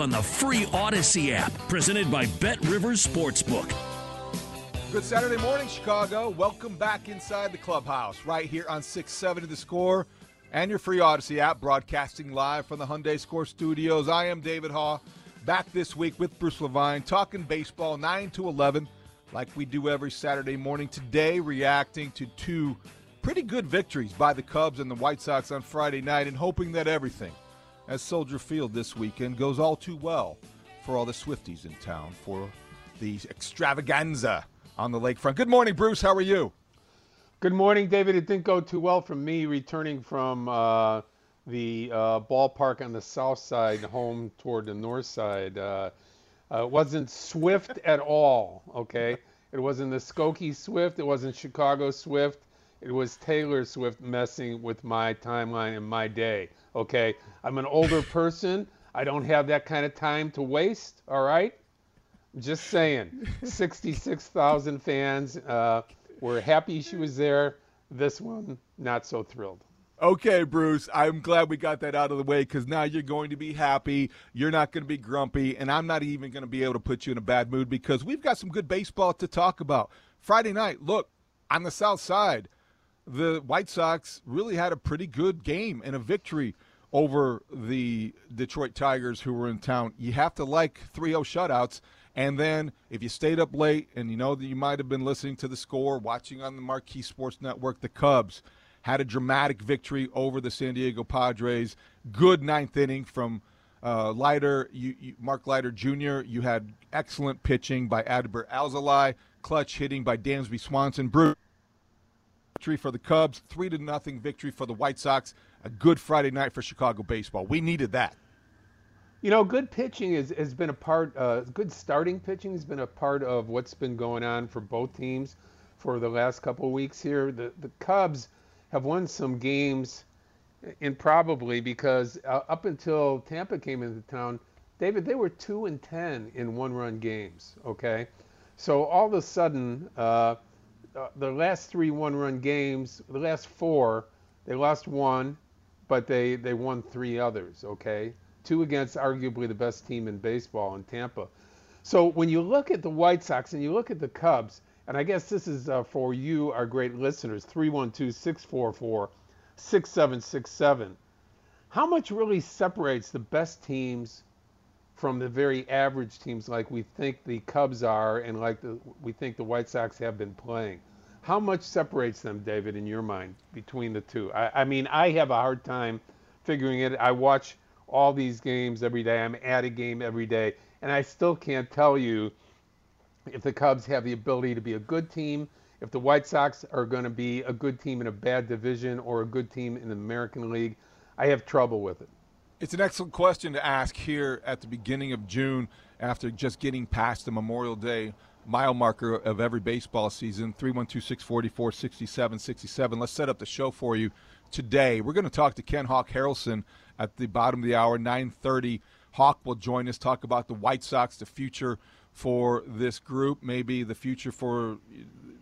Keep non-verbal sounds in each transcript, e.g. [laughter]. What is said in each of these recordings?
on the free Audacy app, presented by BetRivers Sportsbook. Good Saturday morning, Chicago. Welcome back inside the clubhouse, right here on 670 The Score and your free Audacy app, broadcasting live from the Hyundai Score Studios. I am David Haugh, back this week with Bruce Levine, talking baseball 9 to 11, like we do every Saturday morning. Today, reacting to two pretty good victories by the Cubs and the White Sox on Friday night, and hoping that everything at Soldier Field this weekend goes all too well for all the Swifties in town for the extravaganza on the lakefront. Good morning, Bruce. How are you? Good morning, David. It didn't go too well for me returning from uh, the uh, ballpark on the south side home toward the north side. Uh, uh, it wasn't Swift at all, okay? It wasn't the Skokie Swift. It wasn't Chicago Swift. It was Taylor Swift messing with my timeline and my day, okay? I'm an older person. I don't have that kind of time to waste, all right? Just saying. [laughs] 66,000 fans. Uh, were happy she was there. This one, not so thrilled. Okay, Bruce, I'm glad we got that out of the way because now you're going to be happy. You're not going to be grumpy, and I'm not even going to be able to put you in a bad mood because we've got some good baseball to talk about. Friday night, look, on the south side, the White Sox really had a pretty good game and a victory over the Detroit Tigers who were in town. You have to like 3 0 shutouts. And then if you stayed up late and you know that you might have been listening to the score, watching on the Marquee Sports Network, the Cubs had a dramatic victory over the San Diego Padres. Good ninth inning from uh, Leiter, you, you, Mark Leiter Jr. You had excellent pitching by Adbert Alzolay, clutch hitting by Dansby Swanson. Bruce victory for the Cubs, three to nothing victory for the White Sox. A good Friday night for Chicago baseball. We needed that. You know, good pitching is, has been a part. Uh, good starting pitching has been a part of what's been going on for both teams for the last couple of weeks here. The the Cubs have won some games, and probably because uh, up until Tampa came into town, David, they were two and ten in one-run games. Okay, so all of a sudden, uh, uh, the last three one-run games, the last four, they lost one, but they they won three others. Okay, two against arguably the best team in baseball in Tampa. So when you look at the White Sox and you look at the Cubs, and I guess this is uh, for you, our great listeners, 312 644 6767. How much really separates the best teams from the very average teams like we think the Cubs are and like the, we think the White Sox have been playing? How much separates them, David, in your mind, between the two? I, I mean, I have a hard time figuring it. I watch all these games every day. I'm at a game every day, and I still can't tell you if the Cubs have the ability to be a good team, if the White Sox are going to be a good team in a bad division or a good team in the American League. I have trouble with it. It's an excellent question to ask here at the beginning of June after just getting past the Memorial Day mile marker of every baseball season 312 644 6767. Let's set up the show for you today. We're going to talk to Ken Hawk Harrelson at the bottom of the hour, 9:30 Hawk will join us, talk about the White Sox, the future for this group, maybe the future for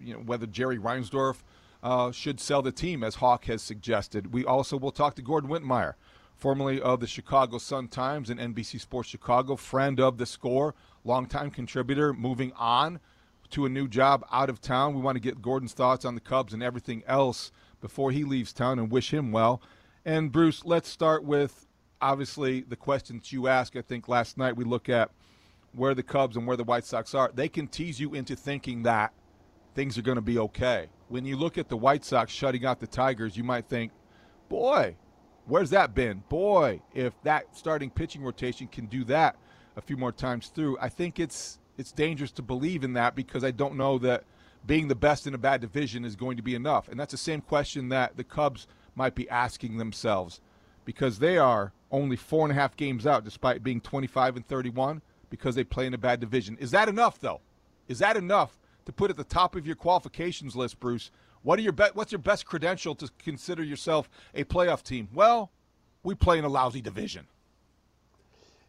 you know whether Jerry Reinsdorf uh, should sell the team, as Hawk has suggested. We also will talk to Gordon Wittenmyer, formerly of the Chicago Sun Times and NBC Sports Chicago, friend of the score, longtime contributor, moving on to a new job out of town. We want to get Gordon's thoughts on the Cubs and everything else before he leaves town and wish him well. And Bruce, let's start with obviously the questions you asked. I think last night we look at where the Cubs and where the White Sox are. They can tease you into thinking that things are going to be okay. When you look at the White Sox shutting out the Tigers, you might think, boy, where's that been? Boy, if that starting pitching rotation can do that a few more times through, I think it's it's dangerous to believe in that because I don't know that being the best in a bad division is going to be enough. And that's the same question that the Cubs might be asking themselves because they are only four and a half games out despite being 25 and 31 because they play in a bad division. Is that enough, though? Is that enough to put at the top of your qualifications list, Bruce? What are your be- what's your best credential to consider yourself a playoff team? Well, we play in a lousy division.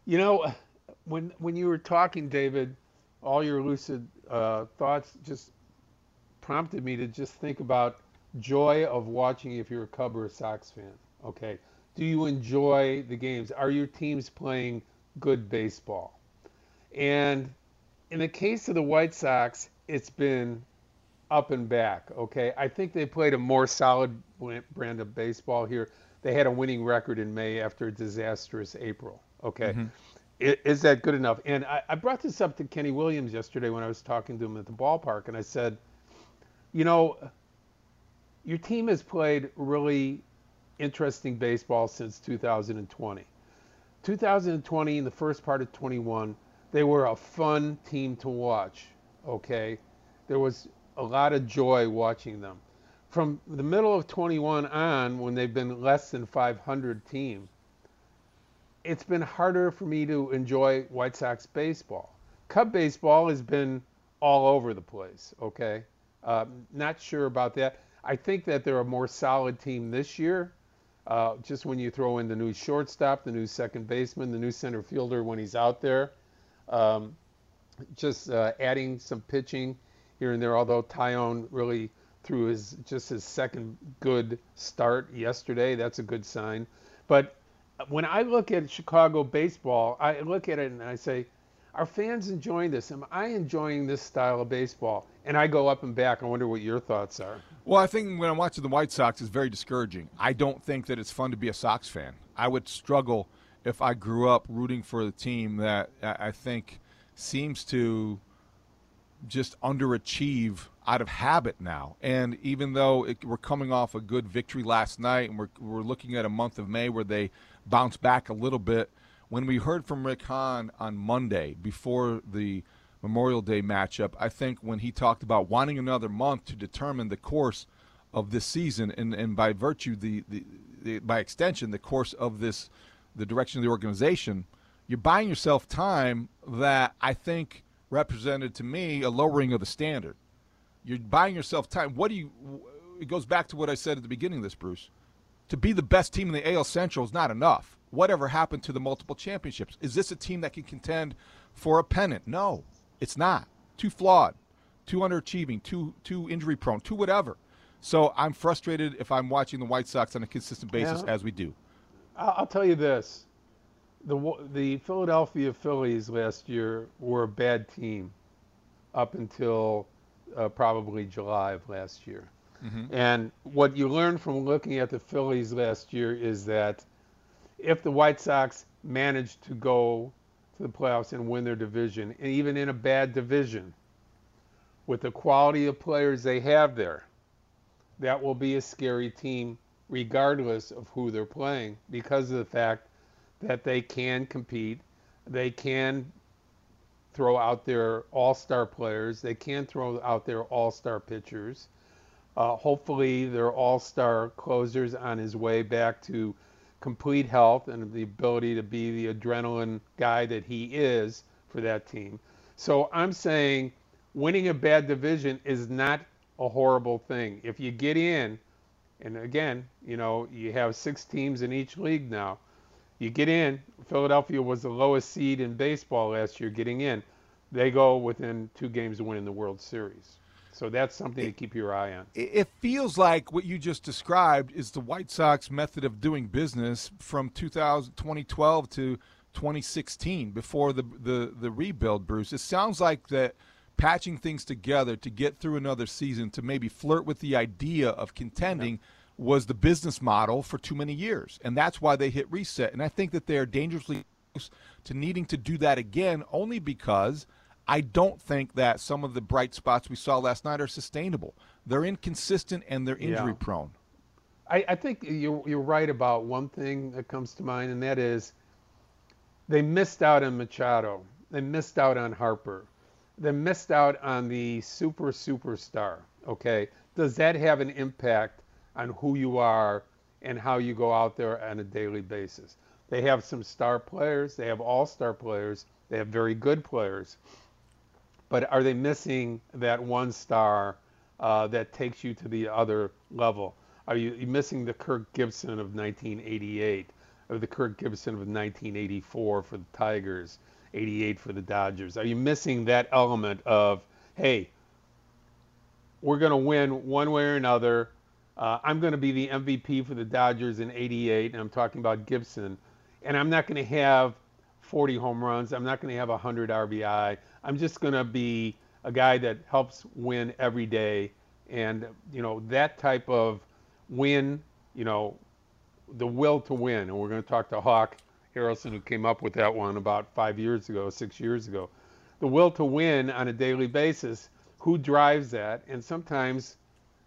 You know, when when you were talking, David, all your lucid uh, thoughts just prompted me to just think about joy of watching if you're a Cub or a Sox fan. Okay, do you enjoy the games? Are your teams playing good baseball? And in the case of the White Sox, it's been up and back. Okay, I think they played a more solid brand of baseball here. They had a winning record in May after a disastrous April. Okay. Mm-hmm. Is that good enough? And I, I brought this up to Kenny Williams yesterday when I was talking to him at the ballpark, and I said, you know, your team has played really interesting baseball since 2020. 2020, in the first part of 21, they were a fun team to watch. Okay, there was a lot of joy watching them. From the middle of 21 on, when they've been less than 500 team, it's been harder for me to enjoy White Sox baseball. Cub baseball has been all over the place. Okay, uh, not sure about that. I think that they're a more solid team this year. Uh, just when you throw in the new shortstop, the new second baseman, the new center fielder when he's out there, um, just uh, adding some pitching here and there. Although Taillon really threw his just his second good start yesterday, that's a good sign. But when I look at Chicago baseball, I look at it and I say, are fans enjoying this? Am I enjoying this style of baseball? And I go up and back. I wonder what your thoughts are. Well, I think when I'm watching the White Sox, it's very discouraging. I don't think that it's fun to be a Sox fan. I would struggle if I grew up rooting for the team that I think seems to just underachieve out of habit now. And even though it, we're coming off a good victory last night, and we're, we're looking at a month of May where they bounce back a little bit, when we heard from Rick Hahn on Monday before the Memorial Day matchup, I think when he talked about wanting another month to determine the course of this season, and, and by virtue, the, the, the by extension, the course of this, the direction of the organization, you're buying yourself time that I think represented to me a lowering of the standard. You're buying yourself time. What do you? It goes back to what I said at the beginning of this, Bruce. To be the best team in the AL Central is not enough. Whatever happened to the multiple championships? Is this a team that can contend for a pennant? No. It's not. Too flawed, too underachieving, too too injury prone, too whatever. So I'm frustrated if I'm watching the White Sox on a consistent basis yeah. as we do. I'll tell you this: the the Philadelphia Phillies last year were a bad team up until uh, probably July of last year. Mm-hmm. And what you learn from looking at the Phillies last year is that if the White Sox managed to go to the playoffs and win their division, and even in a bad division, with the quality of players they have there, that will be a scary team regardless of who they're playing because of the fact that they can compete. They can throw out their all star players, they can throw out their all star pitchers. Uh, hopefully, their all star closers on his way back to complete health and the ability to be the adrenaline guy that he is for that team. So I'm saying winning a bad division is not a horrible thing. If you get in, and again, you know, you have six teams in each league now, You get in. Philadelphia was the lowest seed in baseball last year, getting in. They go within two games of winning the World Series. So that's something to keep your eye on. It feels like what you just described is the White Sox method of doing business from 2000, 2012 to 2016 before the, the, the rebuild, Bruce. It sounds like that patching things together to get through another season to maybe flirt with the idea of contending was the business model for too many years. And that's why they hit reset. And I think that they are dangerously close to needing to do that again only because – I don't think that some of the bright spots we saw last night are sustainable. They're inconsistent and they're injury yeah. prone. I, I, think you're, you're right about one thing that comes to mind, and that is they missed out on Machado. They missed out on Harper. They missed out on the super superstar. Okay, does that have an impact on who you are and how you go out there on a daily basis? They have some star players. They have all star players. They have very good players but are they missing that one star uh, that takes you to the other level? Are you, you missing the Kirk Gibson of 1988 or the Kirk Gibson of 1984 for the Tigers, 88 for the Dodgers? Are you missing that element of, hey, we're going to win one way or another? Uh, I'm going to be the MVP for the Dodgers in 88, and I'm talking about Gibson, and I'm not going to have 40 home runs. I'm not going to have 100 RBI. I'm just going to be a guy that helps win every day. And, you know, that type of win, you know, the will to win. And we're going to talk to Hawk Harrelson, who came up with that one about five years ago, six years ago. The will to win on a daily basis, who drives that? And sometimes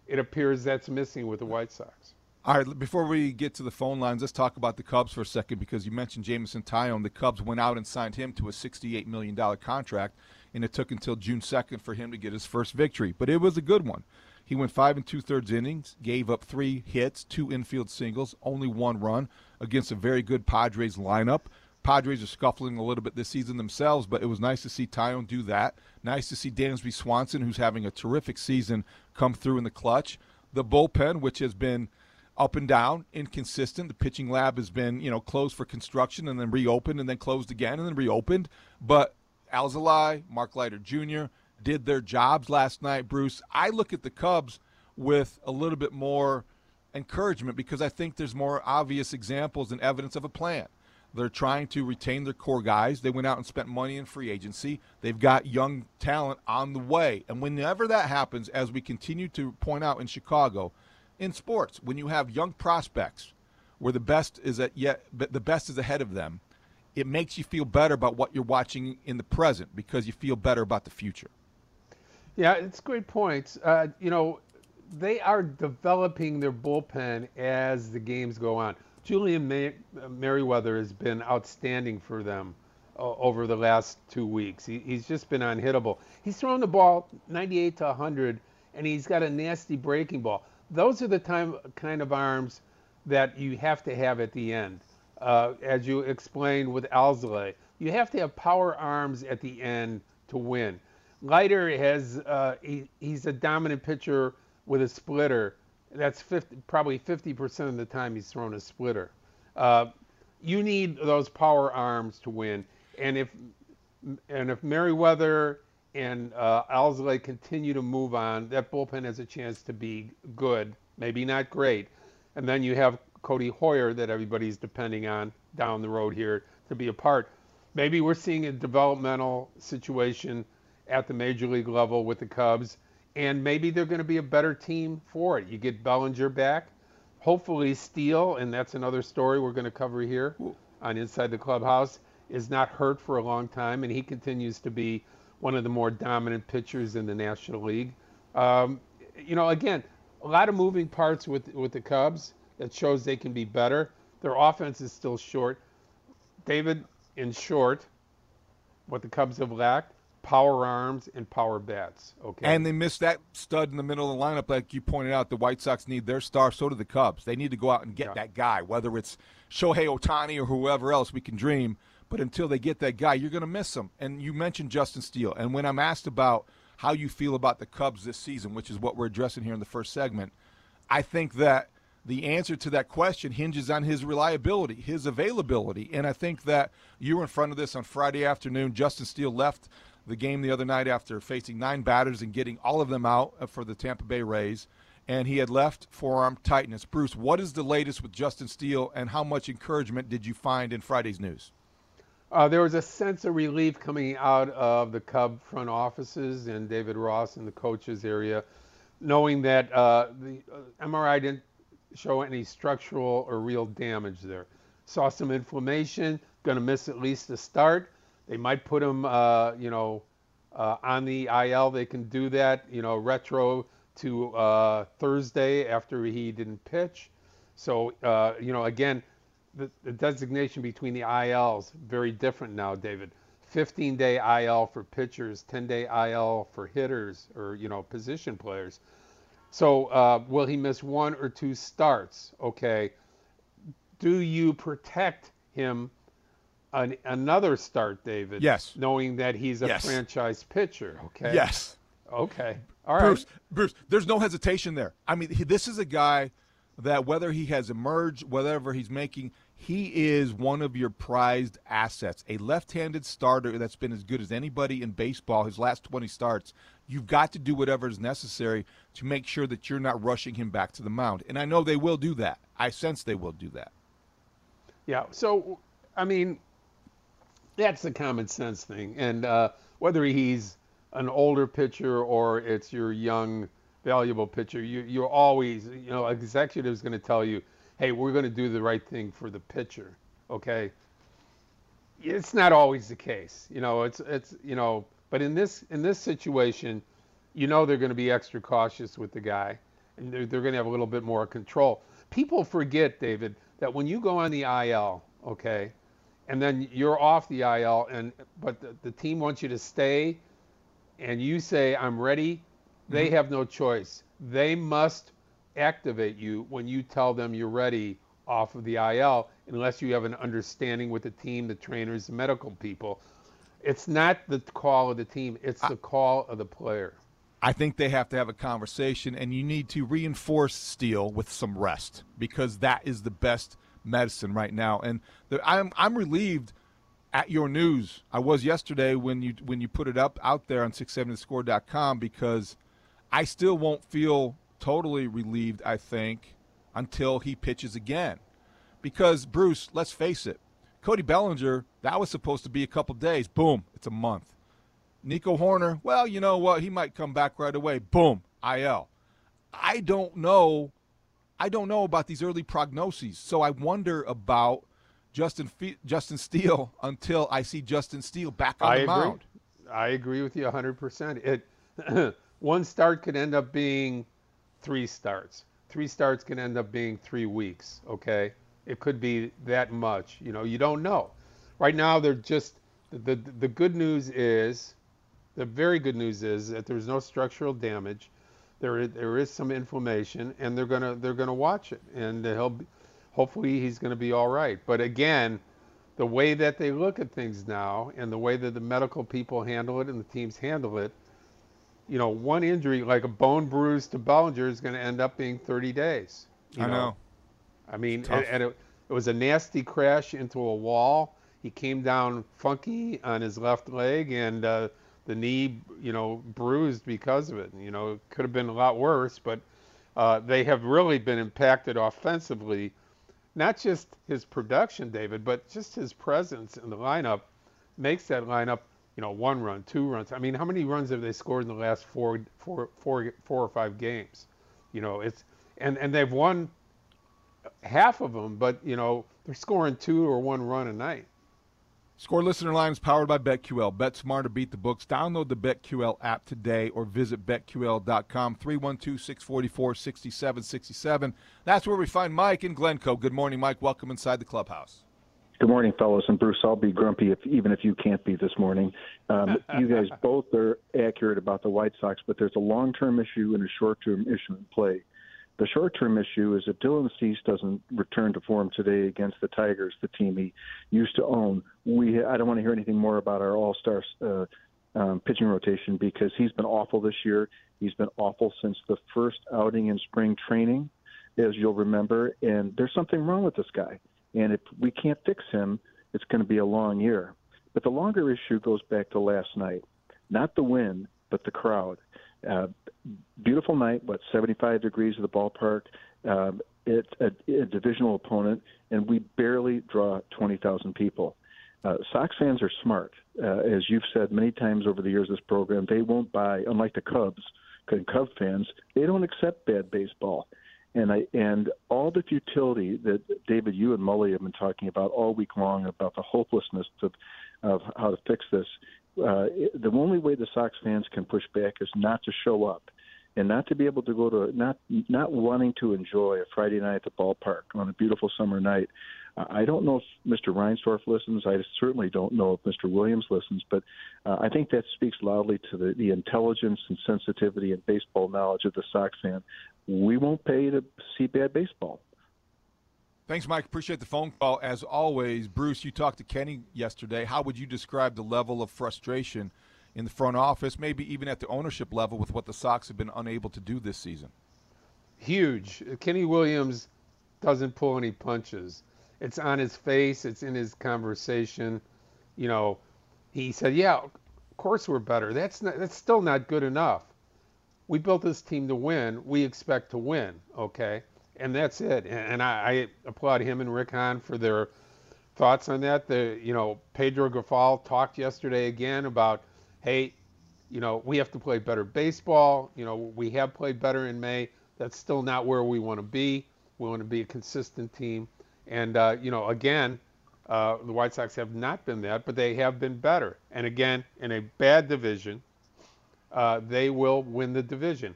it appears that's missing with the White Sox. All right, before we get to the phone lines, let's talk about the Cubs for a second because you mentioned Jameson Taillon. The Cubs went out and signed him to a $68 million contract, and it took until June 2nd for him to get his first victory. But it was a good one. He went five and two thirds innings, gave up three hits, two infield singles, only one run against a very good Padres lineup. Padres are scuffling a little bit this season themselves, but it was nice to see Taillon do that. Nice to see Dansby Swanson, who's having a terrific season, come through in the clutch. The bullpen, which has been – up and down, inconsistent. The pitching lab has been, you know, closed for construction and then reopened and then closed again and then reopened. But Alzolay, Mark Leiter Jr. did their jobs last night, Bruce. I look at the Cubs with a little bit more encouragement because I think there's more obvious examples and evidence of a plan. They're trying to retain their core guys. They went out and spent money in free agency. They've got young talent on the way. And whenever that happens, as we continue to point out in Chicago – in sports when you have young prospects where the best is at yet the best is ahead of them it makes you feel better about what you're watching in the present because you feel better about the future yeah it's great points uh, you know they are developing their bullpen as the games go on julian May- merryweather has been outstanding for them uh, over the last two weeks he, he's just been unhittable he's thrown the ball 98 to 100 and he's got a nasty breaking ball those are the time kind of arms that you have to have at the end. Uh, as you explained with Alzolay, you have to have power arms at the end to win. Leiter has uh, he, he's a dominant pitcher with a splitter. That's 50, probably 50% of the time he's thrown a splitter. Uh, you need those power arms to win, and if and if Merryweather and uh, continue to move on, that bullpen has a chance to be good, maybe not great. And then you have Codi Heuer that everybody's depending on down the road here to be a part. Maybe we're seeing a developmental situation at the major league level with the Cubs, and maybe they're going to be a better team for it. You get Bellinger back, hopefully Steele, and that's another story we're going to cover here on Inside the Clubhouse, is not hurt for a long time, and he continues to be one of the more dominant pitchers in the National League. Um, you know, again, a lot of moving parts with with the Cubs that shows they can be better. Their offense is still short. David, in short, what the Cubs have lacked power arms and power bats. Okay. And they missed that stud in the middle of the lineup, like you pointed out. The White Sox need their star, so do the Cubs. They need to go out and get yeah. that guy, whether it's Shohei Ohtani or whoever else we can dream. But until they get that guy, you're going to miss him. And you mentioned Justin Steele. And when I'm asked about how you feel about the Cubs this season, which is what we're addressing here in the first segment, I think that the answer to that question hinges on his reliability, his availability. And I think that you were in front of this on Friday afternoon. Justin Steele left the game the other night after facing nine batters and getting all of them out uh, for the Tampa Bay Rays. And he had left forearm tightness. Bruce, what is the latest with Justin Steele, and how much encouragement did you find in Friday's news? Uh, there was a sense of relief coming out of the Cub front offices and David Ross in the coaches area, knowing that uh, the uh, MRI didn't show any structural or real damage there. Saw some inflammation, going to miss at least the start. They might put him, uh, you know, uh, on the IL. They can do that, you know, retro to uh, Thursday after he didn't pitch. So, uh, you know, again, the, the designation between the ILs very different now, David. 15 day IL for pitchers, 10 day IL for hitters or you know position players. So uh, will he miss one or two starts? Okay. Do you protect him an, another start, David? Yes. Knowing that he's a yes. franchise pitcher. Okay. Yes. Okay. All Bruce, right. Bruce, there's no hesitation there. I mean, he, this is a guy that whether he has emerged, whatever he's making, he is one of your prized assets. A left-handed starter that's been as good as anybody in baseball. His last 20 starts. You've got to do whatever is necessary to make sure that you're not rushing him back to the mound. And I know they will do that. I sense they will do that. Yeah. So, I mean, that's the common sense thing. And uh, whether he's an older pitcher or it's your young, valuable pitcher, you, you're always, you know, executives going to tell you, hey, we're going to do the right thing for the pitcher. Okay. It's not always the case. You know, it's, it's, you know, but in this, in this situation, you know, they're going to be extra cautious with the guy and they're, they're going to have a little bit more control. People forget, David, that when you go on the IL, okay, and then you're off the IL, and but the, the team wants you to stay, and you say I'm ready, they Mm-hmm. have no choice. They must activate you when you tell them you're ready off of the IL, unless you have an understanding with the team, the trainers, the medical people. It's not the call of the team; it's the call of the player. I think they have to have a conversation, and you need to reinforce Steele with some rest because that is the best medicine right now. And the, I'm I'm relieved at your news. I was yesterday when you when you put it up out there on 670score.com because I still won't feel totally relieved. I think until he pitches again, because Bruce, let's face it, Cody Bellinger that was supposed to be a couple days. Boom, it's a month. Nico Hoerner, well, you know what? He might come back right away. Boom, IL. I don't know. I don't know about these early prognoses. So I wonder about Justin Fe- Justin Steele until I see Justin Steele back on I the agree. mound. I agree with you 100%. It [clears throat] one start could end up being three starts. Three starts can end up being 3 weeks, okay? It could be that much. You know, you don't know. Right now they're just the the, the good news is the very good news is that there's no structural damage. There is, there is some inflammation and they're going to they're to watch it and he'll be, hopefully he's going to be all right. But again, the way that they look at things now and the way that the medical people handle it and the teams handle it, you know, one injury like a bone bruise to Bellinger is going to end up being 30 days. you I know. I mean, Tough. and, and it, it was a nasty crash into a wall. He came down funky on his left leg, and uh, the knee, you know, bruised because of it. You know, it could have been a lot worse, but uh, they have really been impacted offensively. Not just his production, David, but just his presence in the lineup makes that lineup, you know, one run, two runs. I mean, how many runs have they scored in the last four, four, four, four or five games? You know, it's and and they've won half of them, but you know they're scoring two or one run a night. Score listener line is powered by BetQL. Bet smarter, beat the books. Download the BetQL app today or visit betql.com 312 644 6767. That's where we find Mike in Glencoe. Good morning, Mike. Welcome inside the clubhouse. Good morning, fellows. And Bruce, I'll be grumpy if even if you can't be this morning. Um, [laughs] you guys both are accurate about the White Sox, but there's a long-term issue and a short-term issue in play. The short-term issue is if Dylan Cease doesn't return to form today against the Tigers, the team he used to own, we I don't want to hear anything more about our All-Star uh, um, pitching rotation because he's been awful this year. He's been awful since the first outing in spring training. as you'll remember, and there's something wrong with this guy. And if we can't fix him, it's going to be a long year. But the longer issue goes back to last night, not the win, but the crowd. Uh, beautiful night, what 75 degrees at the ballpark. Um, it's a, a divisional opponent, and we barely draw 20,000 people. Uh, Sox fans are smart, uh, as you've said many times over the years. This program, they won't buy, unlike the Cubs Cub fans, they don't accept bad baseball. And I and all the futility that David, you and Mully have been talking about all week long about the hopelessness of of how to fix this. Uh, the only way the Sox fans can push back is not to show up and not to be able to go to not not wanting to enjoy a Friday night at the ballpark on a beautiful summer night. I don't know if Mr. Reinsdorf listens. I certainly don't know if Mr. Williams listens, but uh, I think that speaks loudly to the, the intelligence and sensitivity and baseball knowledge of the Sox fan. We won't pay to see bad baseball. Thanks, Mike. Appreciate the phone call. As always, Bruce, you talked to Kenny yesterday. How would you describe the level of frustration – in the front office, maybe even at the ownership level with what the Sox have been unable to do this season? Huge. Kenny Williams doesn't pull any punches. It's on his face, it's in his conversation. You know, he said, "Yeah, of course we're better. That's not, that's still not good enough. We built this team to win. We expect to win, okay? And that's it. And I, I applaud him and Rick Hahn for their thoughts on that. The you know Pedro Grifol talked yesterday again about hey, you know, we have to play better baseball. You know, we have played better in May. That's still not where we want to be. We want to be a consistent team. And, uh, you know, again, uh, the White Sox have not been that, but they have been better. And again, in a bad division, uh, they will win the division.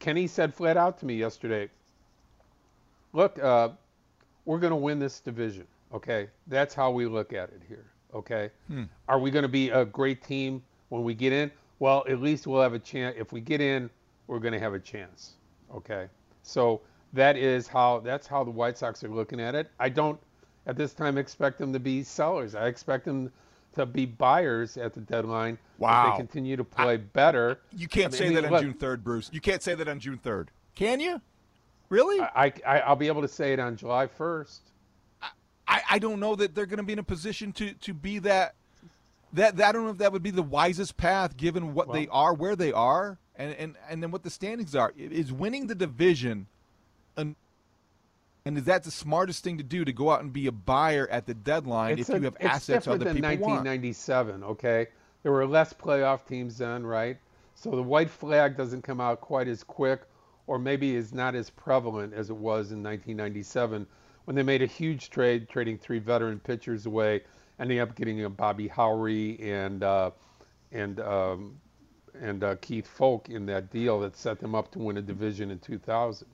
Kenny said flat out to me yesterday, look, uh, we're going to win this division. Okay. That's how we look at it here. Okay. Hmm. Are we going to be a great team when we get in, well, at least we'll have a chance. If we get in, we're going to have a chance. Okay. So that is how that's how the White Sox are looking at it. I don't at this time expect them to be sellers. I expect them to be buyers at the deadline. Wow. If they continue to play I, better. You can't I mean, say that on look, June 3rd, Bruce. You can't say that on June 3rd. Can you? Really? I, I will be able to say it on July 1st. I, I don't know that they're going to be in a position to to be that that, that I don't know if that would be the wisest path given what well, they are, where they are, and, and, and then what the standings are. Is winning the division, and, and is that the smartest thing to do to go out and be a buyer at the deadline if a, you have assets other than people 1997, want? okay? There were less playoff teams then, right? So the white flag doesn't come out quite as quick, or maybe is not as prevalent as it was in 1997 when they made a huge trade, trading three veteran pitchers away ending up getting a Bobby Howry and uh, and um, and uh, Keith Foulke in that deal that set them up to win a division in 2000.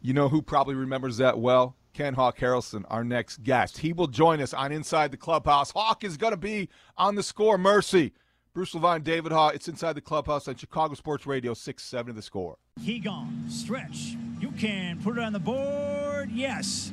You know who probably remembers that well? Ken Hawk Harrelson, our next guest. He will join us on Inside the Clubhouse. Hawk is going to be on the score. Mercy. Bruce Levine, David Haugh. It's Inside the Clubhouse on Chicago Sports Radio 6-7 the score. He gone. Stretch. You can put it on the board. Yes.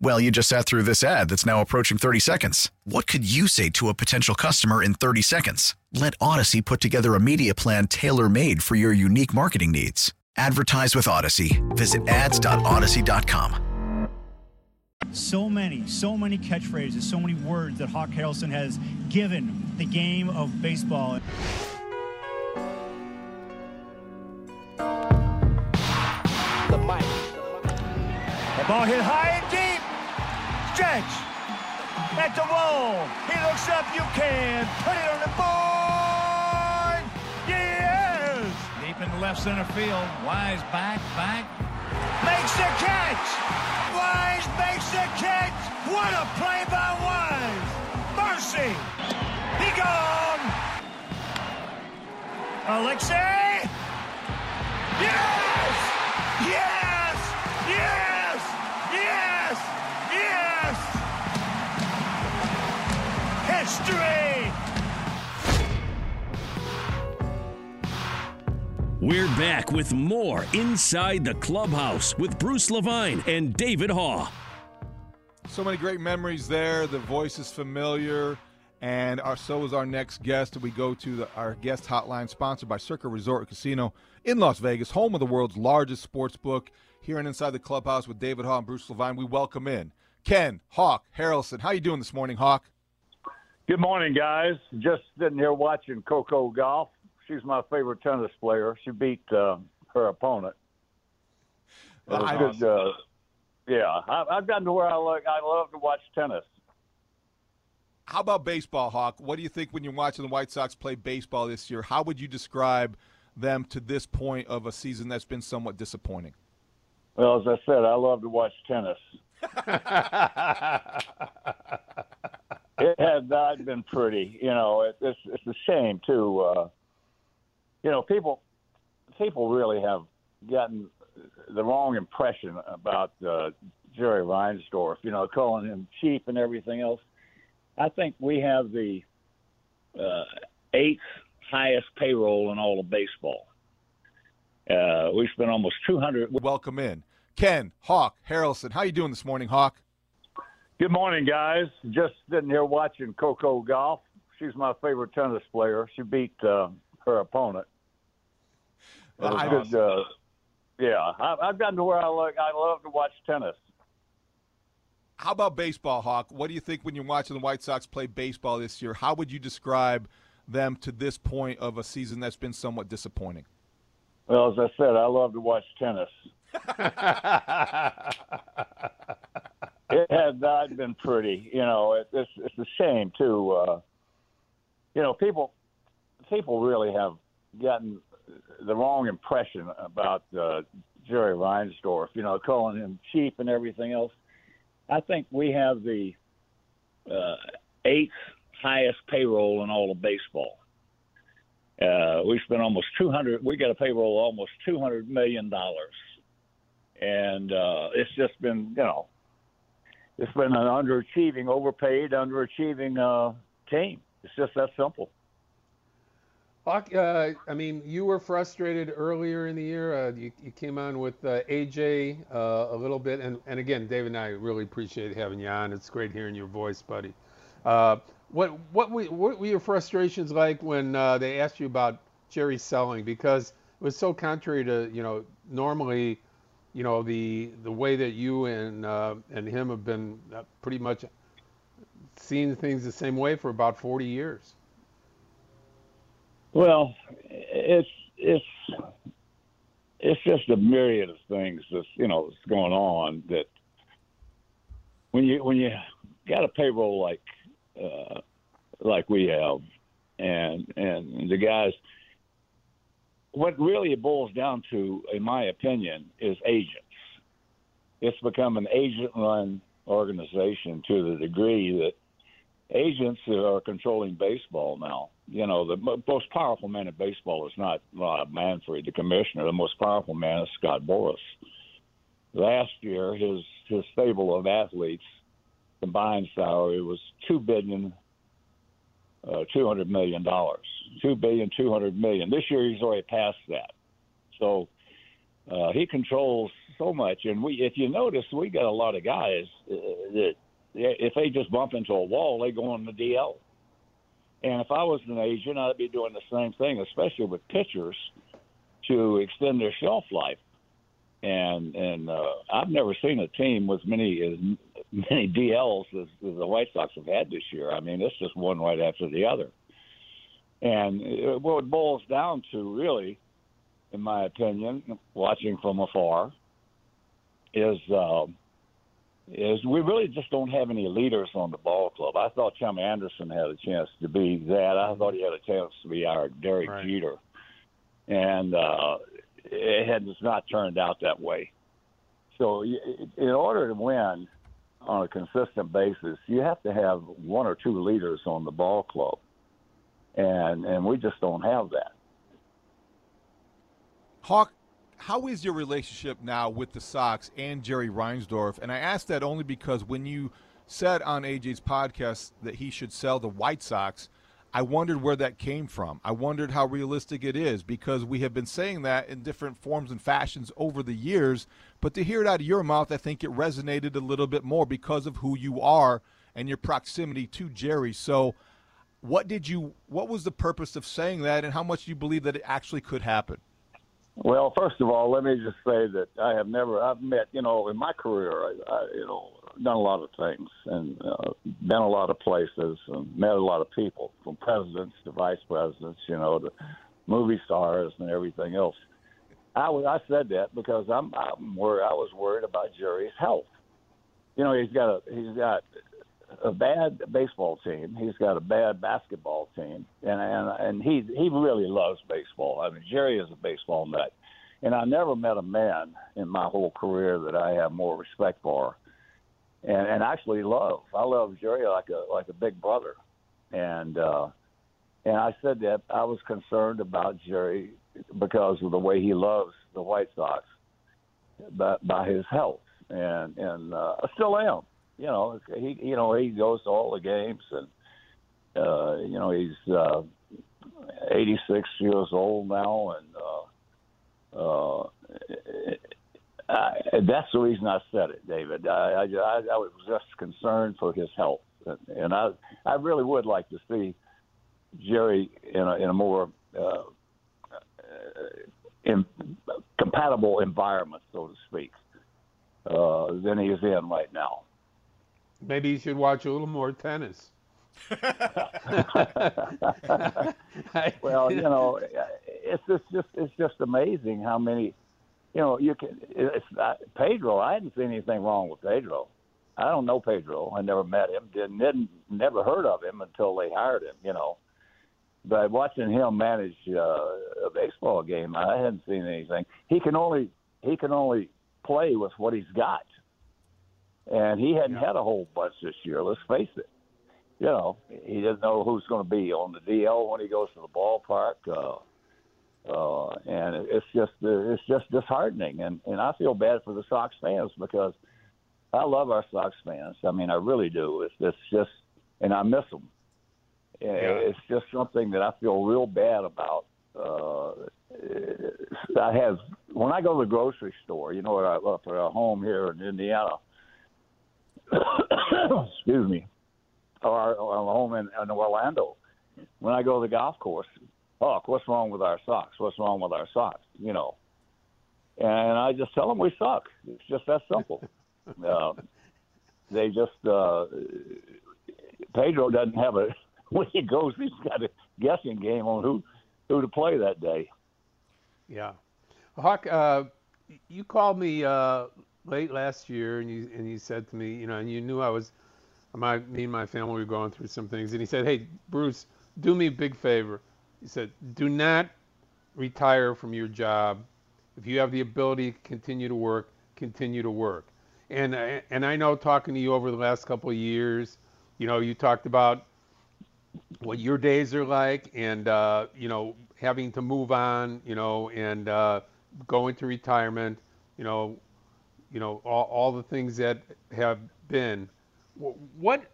Well, you just sat through this ad that's now approaching 30 seconds. What could you say to a potential customer in 30 seconds? Let Audacy put together a media plan tailor made for your unique marketing needs. Advertise with Audacy. Visit ads.audacy.com. So many, so many catchphrases, so many words that Hawk Harrelson has given the game of baseball. The mic. The ball hit high and deep. Stretch. At the wall. He looks up. You can put it on the board. Yes. Deep in the left center field. Wise back, back. Makes the catch. Wise makes the catch. What a play by Wise. Mercy. He gone. Alexei. Yes! Yes! History! We're back with more Inside the Clubhouse with Bruce Levine and David Haugh. So many great memories there. The voice is familiar. And our, so is our next guest. We go to the, our guest hotline, sponsored by Circa Resort Casino in Las Vegas, home of the world's largest sports book. Here and inside the clubhouse with David Haugh and Bruce Levine, we welcome in Ken Hawk Harrelson. How are you doing this morning, Hawk? Good morning, guys. Just sitting here watching Coco Gauff. She's my favorite tennis player. She beat uh, her opponent. Was [laughs] I- good, uh, yeah, I, I've gotten to where I like. I love to watch tennis. How about baseball, Hawk? What do you think when you're watching the White Sox play baseball this year? How would you describe them to this point of a season that's been somewhat disappointing? Well, as I said, I love to watch tennis. [laughs] it has not been pretty. You know, it, it's it's a shame too. Uh, you know, people people really have gotten the wrong impression about uh, Jerry Reinsdorf. You know, calling him cheap and everything else. I think we have the uh, eighth highest payroll in all of baseball. Uh, we spent almost two hundred. Welcome in, Ken Hawk Harrelson. How you doing this morning, Hawk? Good morning, guys. Just sitting here watching Coco Gauff. She's my favorite tennis player. She beat uh, her opponent. Was I- good, uh, yeah, I, I've gotten to where I like. I love to watch tennis. How about baseball, Hawk? What do you think when you're watching the White Sox play baseball this year? How would you describe them to this point of a season that's been somewhat disappointing? Well, as I said, I love to watch tennis. [laughs] it has not been pretty. You know, it, it's it's a shame too. Uh, you know, people people really have gotten the wrong impression about uh, Jerry Reinsdorf. You know, calling him cheap and everything else. I think we have the uh, eighth highest payroll in all of baseball. Uh, we spent almost 200. We got a payroll of almost 200 million dollars, and uh, it's just been, you know, it's been an underachieving, overpaid, underachieving uh, team. It's just that simple. Uh, I mean, you were frustrated earlier in the year. Uh, you, you came on with uh, AJ uh, a little bit, and, and again, David and I really appreciate having you on. It's great hearing your voice, buddy. Uh, what what were, what were your frustrations like when uh, they asked you about Jerry selling? Because it was so contrary to you know normally, you know the the way that you and uh, and him have been uh, pretty much seeing things the same way for about 40 years. Well, it's it's it's just a myriad of things that's you know that's going on that when you when you got a payroll like uh, like we have, and and the guys, what really boils down to, in my opinion, is agents. It's become an agent-run organization to the degree that agents are controlling baseball now. You know, the most powerful man in baseball is not Rob Manfred, the commissioner. The most powerful man is Scott Boras. Last year, his his stable of athletes combined salary was two billion, uh, two hundred million dollars. Two billion, two hundred million. This year, he's already passed that. So, Uh, he controls so much, and we, if you notice, we got a lot of guys uh, that if they just bump into a wall, they go on the DL. And if I was an agent, I'd be doing the same thing, especially with pitchers, to extend their shelf life. And and uh, I've never seen a team with many as many DLs as, as the White Sox have had this year. I mean, it's just one right after the other. And it, what it boils down to, really, in my opinion, watching from afar, is uh, is we really just don't have any leaders on the ball club. I thought Tim Anderson had a chance to be that. I thought he had a chance to be our Derek right. Jeter, and uh, it has not turned out that way. So, in order to win on a consistent basis, you have to have one or two leaders on the ball club, and and we just don't have that. Hawk, how is your relationship now with the Sox and Jerry Reinsdorf? And I ask that only because when you said on AJ's podcast that he should sell the White Sox, I wondered where that came from. I wondered how realistic it is because we have been saying that in different forms and fashions over the years. But to hear it out of your mouth, I think it resonated a little bit more because of who you are and your proximity to Jerry. So, what did you? What was the purpose of saying that, and how much do you believe that it actually could happen? Well, first of all, let me just say that I have never, I've met, you know, in my career, I, I you know, done a lot of things and uh, been a lot of places and met a lot of people, from presidents to vice presidents, you know, to movie stars and everything else. I was, I said that because I'm, I'm worried. I was worried about Jerry's health. You know, he's got a, he's got a bad baseball team. He's got a bad basketball team, and and and he he really loves baseball. I mean, Jerry is a baseball nut, and I never met a man in my whole career that I have more respect for, and and actually love. I love Jerry like a like a big brother, and uh, and I said that I was concerned about Jerry because of the way he loves the White Sox, by, by his health, and and uh, I still am. You know, he you know he goes to all the games, and uh, you know he's uh, 86 years old now, and uh, uh, I, that's the reason I said it, David. I, I, I was just concerned for his health, and I I really would like to see Jerry in a in a more uh, in, compatible environment, so to speak, uh, than he is in right now. Maybe you should watch a little more tennis. [laughs] [laughs] well, you know, it's just, just it's just amazing how many, you know, you can. It's not, Pedro. I hadn't seen anything wrong with Pedro. I don't know Pedro. I never met him. Didn't, didn't never heard of him until they hired him. You know, but watching him manage uh, a baseball game, I hadn't seen anything. He can only he can only play with what he's got and he hadn't yeah. had a whole bunch this year. Let's face it. You know, he doesn't know who's going to be on the DL when he goes to the ballpark, uh, uh, and it's just uh, it's just disheartening. And and I feel bad for the Sox fans because I love our Sox fans. I mean, I really do. It's it's just, and I miss them. Yeah. It's just something that I feel real bad about. Uh, I have when I go to the grocery store. You know, at our home here in Indiana [coughs] excuse me, or, or home in, in Orlando. When I go to the golf course, oh, what's wrong with our socks? What's wrong with our socks? You know, and I just tell them we suck. It's just that simple. [laughs] uh, they just uh, Pedro doesn't have a [laughs] when he goes, he's got a guessing game on who who to play that day. Yeah, Hawk, uh, you called me uh, late last year, and you and you said to me, you know, and you knew I was, my me and my family were going through some things, and he said, hey, Bruce, do me a big favor. He said, do not retire from your job. If you have the ability to continue to work, continue to work. And and I know talking to you over the last couple of years, you know, you talked about what your days are like, and uh, you know, having to move on, you know, and uh, going to retirement, you know, you know, all, all the things that have been. What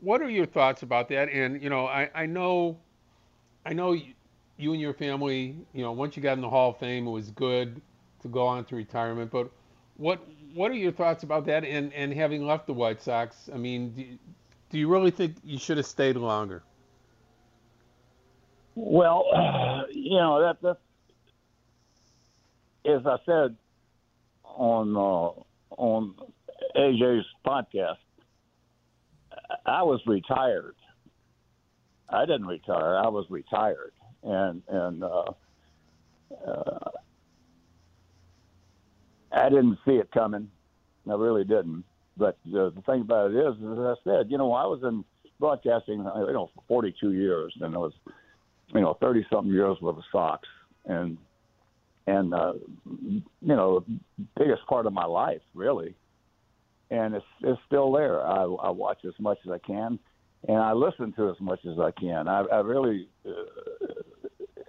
what are your thoughts about that? And you know, I, I know, I know you, you and your family. You know, once you got in the Hall of Fame, it was good to go on to retirement. But what what are your thoughts about that? And and having left the White Sox, I mean, do, do you really think you should have stayed longer? Well, uh, [sighs] you know that that as I said on uh, on AJ's podcast, I was retired. I didn't retire. I was retired, and and uh, uh, I didn't see it coming. I really didn't. But uh, the thing about it is, as I said, you know, I was in broadcasting, you know, for 42 years, and it was, you know, 30 something years with the Sox, and and uh, you know, biggest part of my life, really. And it's it's still there. I, I watch as much as I can, and I listen to as much as I can. I, I really, uh,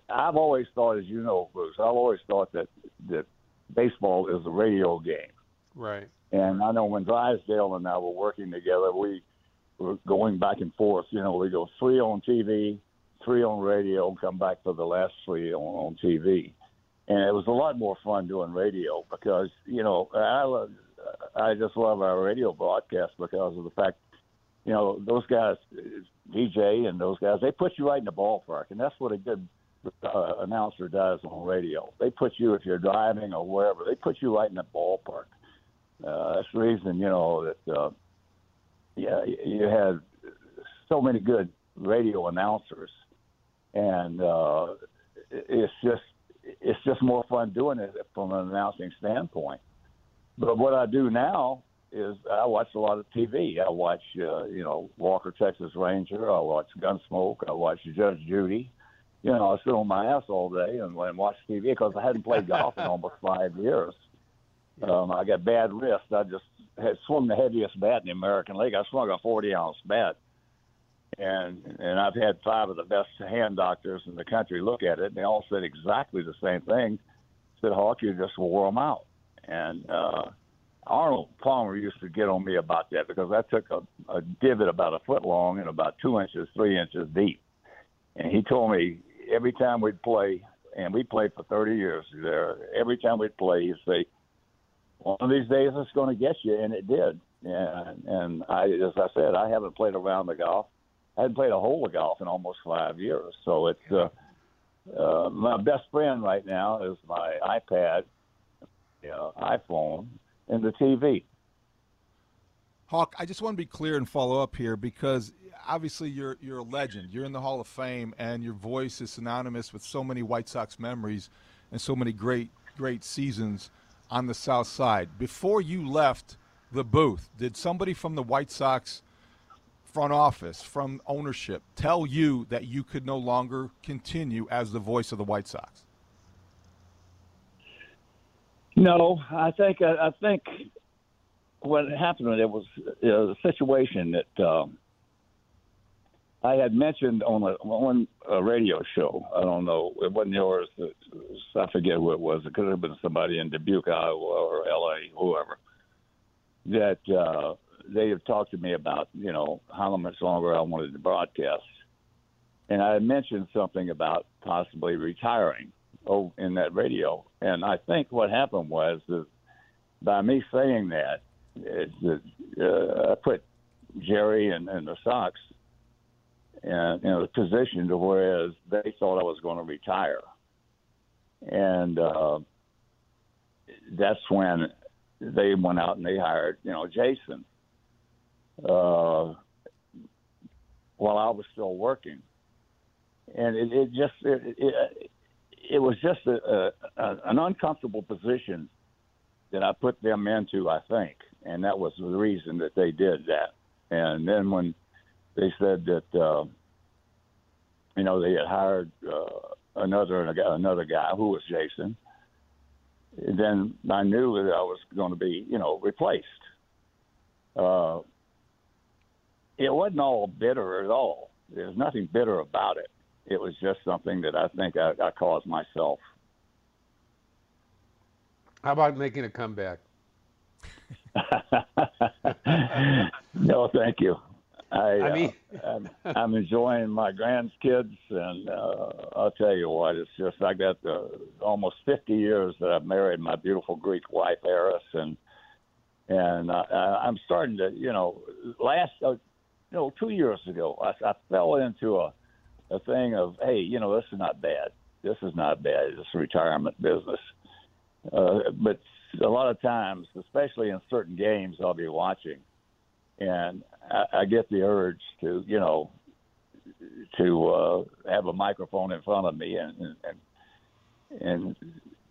I've always thought, as you know, Bruce, I've always thought that that baseball is a radio game. Right. And I know when Drysdale and I were working together, we were going back and forth. You know, we go three on TV, three on radio, come back for the last three on, on TV. And it was a lot more fun doing radio because, you know, I, love, I just love our radio broadcast because of the fact, you know, those guys, DJ and those guys, they put you right in the ballpark. And that's what a good uh, announcer does on radio. They put you, if you're driving or wherever, they put you right in the ballpark. Uh, that's the reason, you know, that uh, yeah, you had so many good radio announcers, and uh, it's just it's just more fun doing it from an announcing standpoint. But what I do now is I watch a lot of TV. I watch, uh, you know, Walker Texas Ranger. I watch Gunsmoke. I watch Judge Judy. You know, I sit on my ass all day and, and watch TV because I hadn't played golf in almost five years. Um, I got bad wrist. I just had swung the heaviest bat in the American League. I swung a 40 ounce bat, and and I've had five of the best hand doctors in the country look at it, and they all said exactly the same thing. Said Hawk, you just wore them out. And uh, Arnold Palmer used to get on me about that because I took a, a divot about a foot long and about two inches, three inches deep, and he told me every time we'd play, and we played for 30 years there. Every time we'd play, he'd say one of these days it's going to get you, and it did. And and I, as I said, I haven't played around the golf. I hadn't played a hole of golf in almost five years. So it's uh, uh, my best friend right now is my iPad, iPhone, and the TV. Hawk, I just want to be clear and follow up here because obviously you're you're a legend. You're in the Hall of Fame, and your voice is synonymous with so many White Sox memories and so many great great seasons on the South Side. Before you left the booth, did somebody from the White Sox front office, from ownership, tell you that you could no longer continue as the voice of the White Sox? No, I think I, think what happened it was you know, situation that um, I had mentioned on a, one a radio show. I don't know. It wasn't yours. I forget who it was. It could have been somebody in Dubuque, Iowa, or L.A., whoever. That uh, they have talked to me about, you know, how much longer I wanted to broadcast, and I mentioned something about possibly retiring oh, in that radio. And I think what happened was that by me saying that, it's that uh, I put Jerry and, and the Sox and in a position to whereas they thought I was going to retire, and uh, that's when they went out and they hired you know Jason uh, while I was still working, and it, it just it, it, it was just a, a, an uncomfortable position that I put them into, I think, and that was the reason that they did that. And then when they said that uh, you know they had hired uh, another another guy who was Jason. then I knew that I was going to be you know replaced. Uh, it wasn't all bitter at all. There's nothing bitter about it. It was just something that I think I, I caused myself. How about making a comeback? [laughs] no, thank you. I, I mean, uh, I'm, I'm enjoying my grandkids, and uh, I'll tell you what, it's just I got uh, almost 50 years that I've married my beautiful Greek wife Aris, and and uh, I'm starting to, you know, last, uh, you know, two years ago, I, I fell into a a thing of, hey, you know, this is not bad. This is not bad. It's a retirement business. Uh, but a lot of times, especially in certain games, I'll be watching, and I, I get the urge to, you know, to uh, have a microphone in front of me and and, and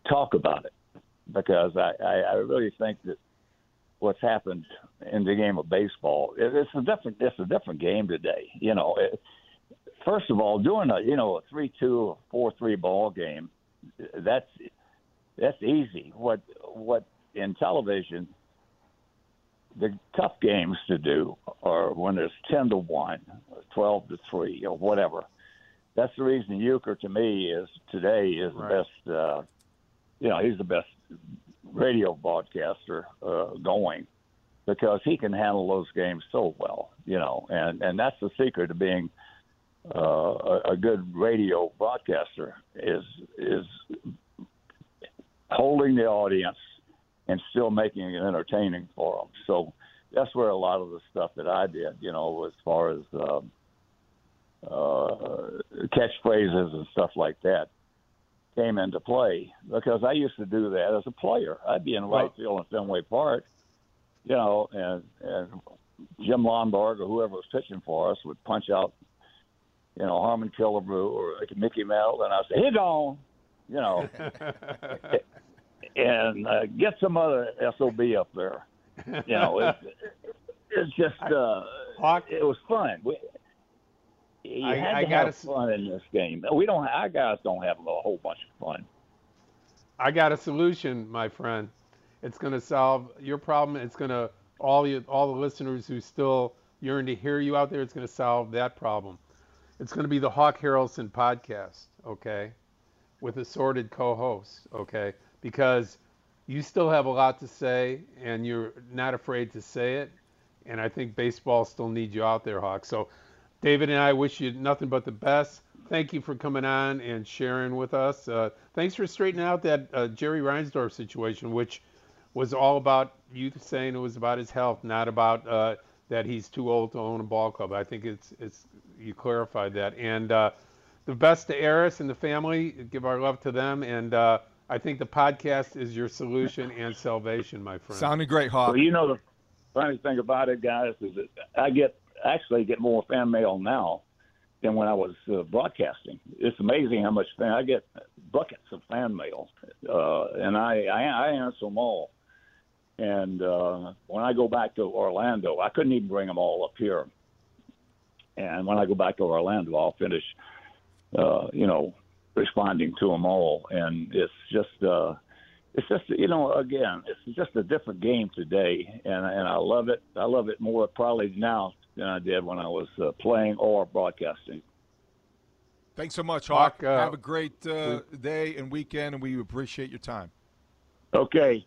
talk about it because I, I, I really think that what's happened in the game of baseball it, it's a different it's a different game today. You know, it, first of all, doing a you know a three two or four three ball game, that's that's easy. What what in television, the tough games to do are when there's ten to one, twelve to three, or whatever. That's the reason Uecker to me is today is Right. the best. Uh, you know, he's the best radio broadcaster uh, going because he can handle those games so well. You know, and and that's the secret of being uh, a, a good radio broadcaster is is holding the audience and still making it entertaining for them. So that's where a lot of the stuff that I did, you know, as far as um, uh, catchphrases and stuff like that, came into play because I used to do that as a player. I'd be in right field in Fenway Park, you know, and and Jim Lonborg or whoever was pitching for us would punch out, you know, Harmon Killebrew or like Mickey Mantle, and I'd say, "Hit on," you know, [laughs] and uh, get some other sob up there. You know, it's, it's just uh, it was fun. We, you I- had I to gotta have fun in this game. We don't. Our guys don't have a whole bunch of fun. I got a solution, my friend. It's going to solve your problem. It's going to all you all the listeners who still yearn to hear you out there. It's going to solve that problem. It's going to be the Hawk Harrelson podcast, okay, with assorted co-hosts, okay, because you still have a lot to say and you're not afraid to say it. And I think baseball still needs you out there, Hawk. So, David and I wish you nothing but the best. Thank you for coming on and sharing with us. Uh, thanks for straightening out that uh, Jerry Reinsdorf situation, which was all about you saying it was about his health, not about uh, that he's too old to own a ball club. I think it's it's you clarified that. And uh, the best to Aris and the family. Give our love to them. And uh, I think the podcast is your solution and salvation, my friend. Sounding great, Hawk. Well, you know the funny thing about it, guys, is that I get actually get more fan mail now than when I was uh, broadcasting. It's amazing how much fan I get buckets of fan mail, uh, and I, I I answer them all. And uh, when I go back to Orlando, I couldn't even bring them all up here. And when I go back to Orlando, I'll finish, uh, you know, responding to them all. And it's just, uh, it's just, you know, again, it's just a different game today, and and I love it. I love it more probably now than I did when I was uh, playing or broadcasting. Thanks so much, Hawk. Hawk, uh, Have a great uh, day and weekend, and we appreciate your time. Okay.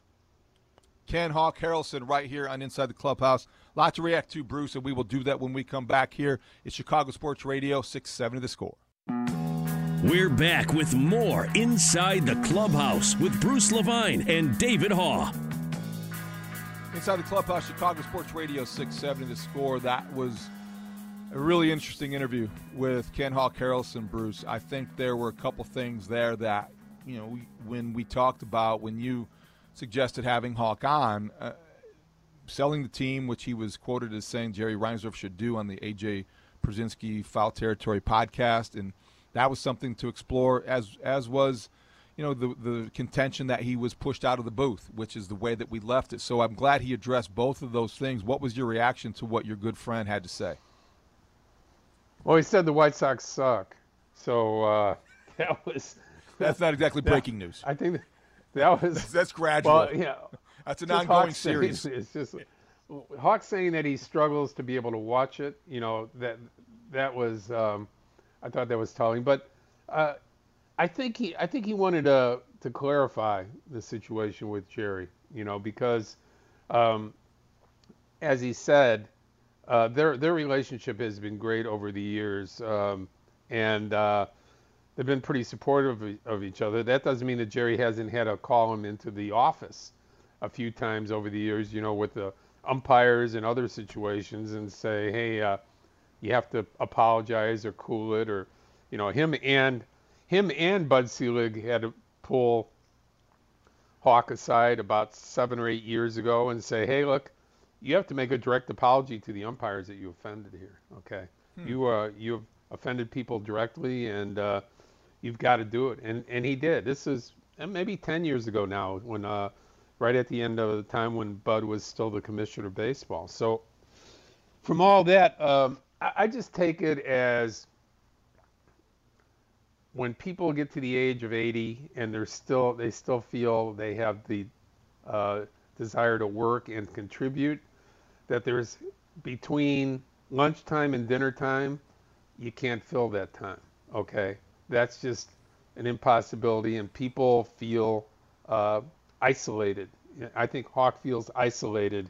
Ken Hawk Harrelson right here on Inside the Clubhouse. A lot to react to, Bruce, and we will do that when we come back here. It's Chicago Sports Radio, 670 The Score. We're back with more Inside the Clubhouse with Bruce Levine and David Haugh. Inside the Clubhouse, Chicago Sports Radio 670 The Score. That was a really interesting interview with Ken Hawk Harrelson, Bruce. I think there were a couple things there that, you know, we, when we talked about, when you suggested having Hawk on, uh, selling the team, which he was quoted as saying Jerry Reinsdorf should do on the AJ Pierzynski Foul Territory podcast. And that was something to explore, as, as was you know the the contention that he was pushed out of the booth, which is the way that we left it. So I'm glad he addressed both of those things. What was your reaction to what your good friend had to say? Well, he said the White Sox suck. So uh, [laughs] that was. [laughs] That's not exactly that- breaking news. I think that was. That's, [laughs] that's gradual. Well, yeah. that's an ongoing saying- series. It's just Hawk saying that he struggles to be able to watch it. You know that that was. Um, I thought that was telling, but uh, I think he I think he wanted to to clarify the situation with Jerry. You know because, um, as he said, uh, their their relationship has been great over the years, um, and uh, they've been pretty supportive of, of, each other. That doesn't mean that Jerry hasn't had call him into the office a few times over the years, you know, with the umpires and other situations, and say, hey, uh, you have to apologize or cool it, or you know, him and him and Bud Selig had to pull Hawk aside about seven or eight years ago and say, hey, look you have to make a direct apology to the umpires that you offended here. Okay, hmm. you uh, you have offended people directly, and uh, you've got to do it. And and he did. This is uh, maybe 10 years ago now, when uh, right at the end of the time when Bud was still the commissioner of baseball. So from all that, um, I, I just take it as when people get to the age of 80 and they're still they still feel they have the uh, desire to work and contribute, that there's between lunchtime and dinner time, you can't fill that time. Okay, that's just an impossibility, and people feel uh, isolated. I think Hawk feels isolated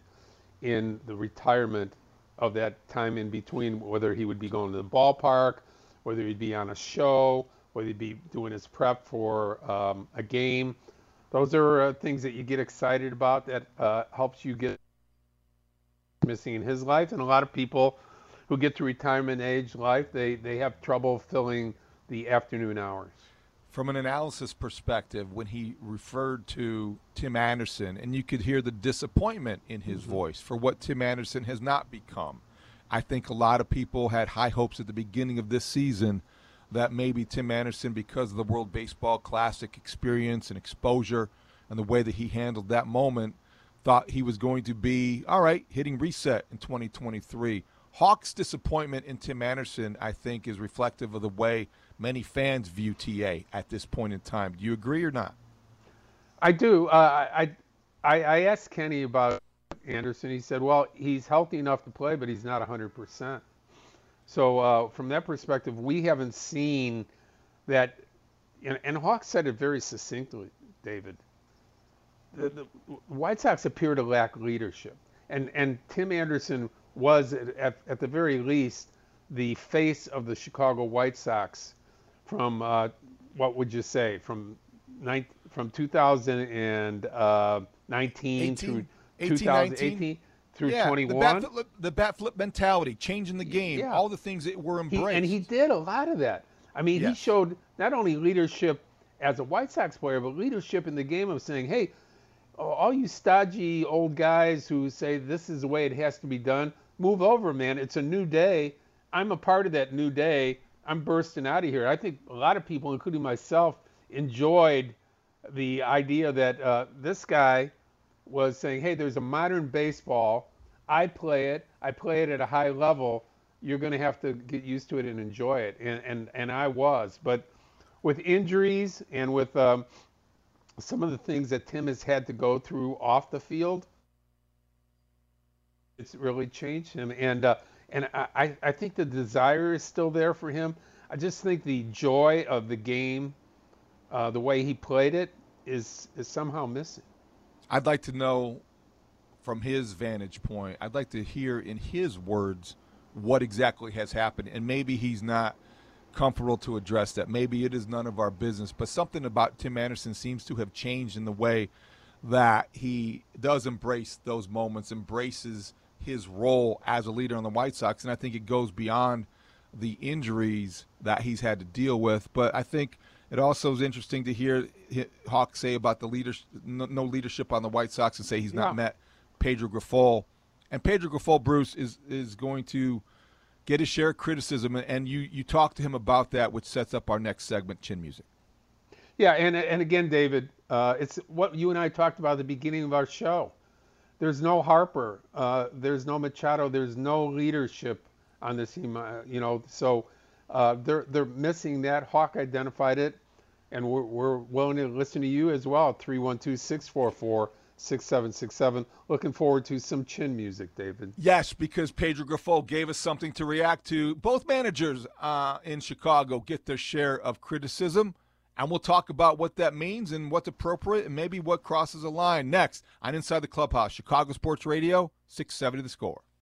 in the retirement of that time in between, whether he would be going to the ballpark, whether he'd be on a show, whether he'd be doing his prep for um, a game. Those are uh, things that you get excited about that uh, helps you get missing in his life, and a lot of people who get to retirement age life, they, they have trouble filling the afternoon hours. From an analysis perspective, when he referred to Tim Anderson, and you could hear the disappointment in his mm-hmm. voice for what Tim Anderson has not become. I think a lot of people had high hopes at the beginning of this season that maybe Tim Anderson, because of the World Baseball Classic experience and exposure and the way that he handled that moment, thought he was going to be all right, hitting reset in 2023. Hawks' disappointment in Tim Anderson, I think, is reflective of the way many fans view TA at this point in time. Do you agree or not? I do. Uh, I, I I asked Kenny about Anderson. He said, "Well, he's healthy enough to play, but he's not 100 percent." So uh, from that perspective, we haven't seen that. And, and Hawk said it very succinctly, David. The, the White Sox appear to lack leadership, and and Tim Anderson was at, at the very least the face of the Chicago White Sox from uh, what would you say from nine, from 2019 uh, 18, through 2018 through yeah, 21. The bat, flip, the bat flip mentality, changing the game, yeah. all the things that were embraced. He, and he did a lot of that. I mean, yes. he showed not only leadership as a White Sox player, but leadership in the game of saying, hey, all you stodgy old guys who say this is the way it has to be done, move over, man. It's a new day. I'm a part of that new day. I'm bursting out of here. I think a lot of people, including myself, enjoyed the idea that uh, this guy was saying, hey, there's a modern baseball. I play it. I play it at a high level. You're going to have to get used to it and enjoy it. And, and, and I was. But with injuries and with um, some of the things that Tim has had to go through off the field, it's really changed him. And uh, and I, I think the desire is still there for him. I just think the joy of the game, uh, the way he played it, is is somehow missing. I'd like to know from his vantage point. I'd like to hear in his words what exactly has happened, and maybe he's not comfortable to address that. Maybe it is none of our business, but something about Tim Anderson seems to have changed in the way that he does embrace those moments, embraces his role as a leader on the White Sox, and I think it goes beyond the injuries that he's had to deal with. But I think it also is interesting to hear Hawk say about the leadership, no leadership on the White Sox, and say he's not yeah. met Pedro Grifol. And Pedro Grifol, Bruce, is is going to – get his share of criticism, and you you talk to him about that, which sets up our next segment, Chin Music. Yeah, and and again, David, uh, it's what you and I talked about at the beginning of our show. There's no Harper, uh, there's no Machado, there's no leadership on this team. Uh, you know, so uh, they're they're missing that. Hawk identified it, and we're, we're willing to listen to you as well. Three one two six four four 6767. Looking forward to some chin music, David. Yes, because Pedro Grifol gave us something to react to. Both managers uh, in Chicago get their share of criticism, and we'll talk about what that means and what's appropriate and maybe what crosses a line. Next on Inside the Clubhouse, Chicago Sports Radio, 670 the score.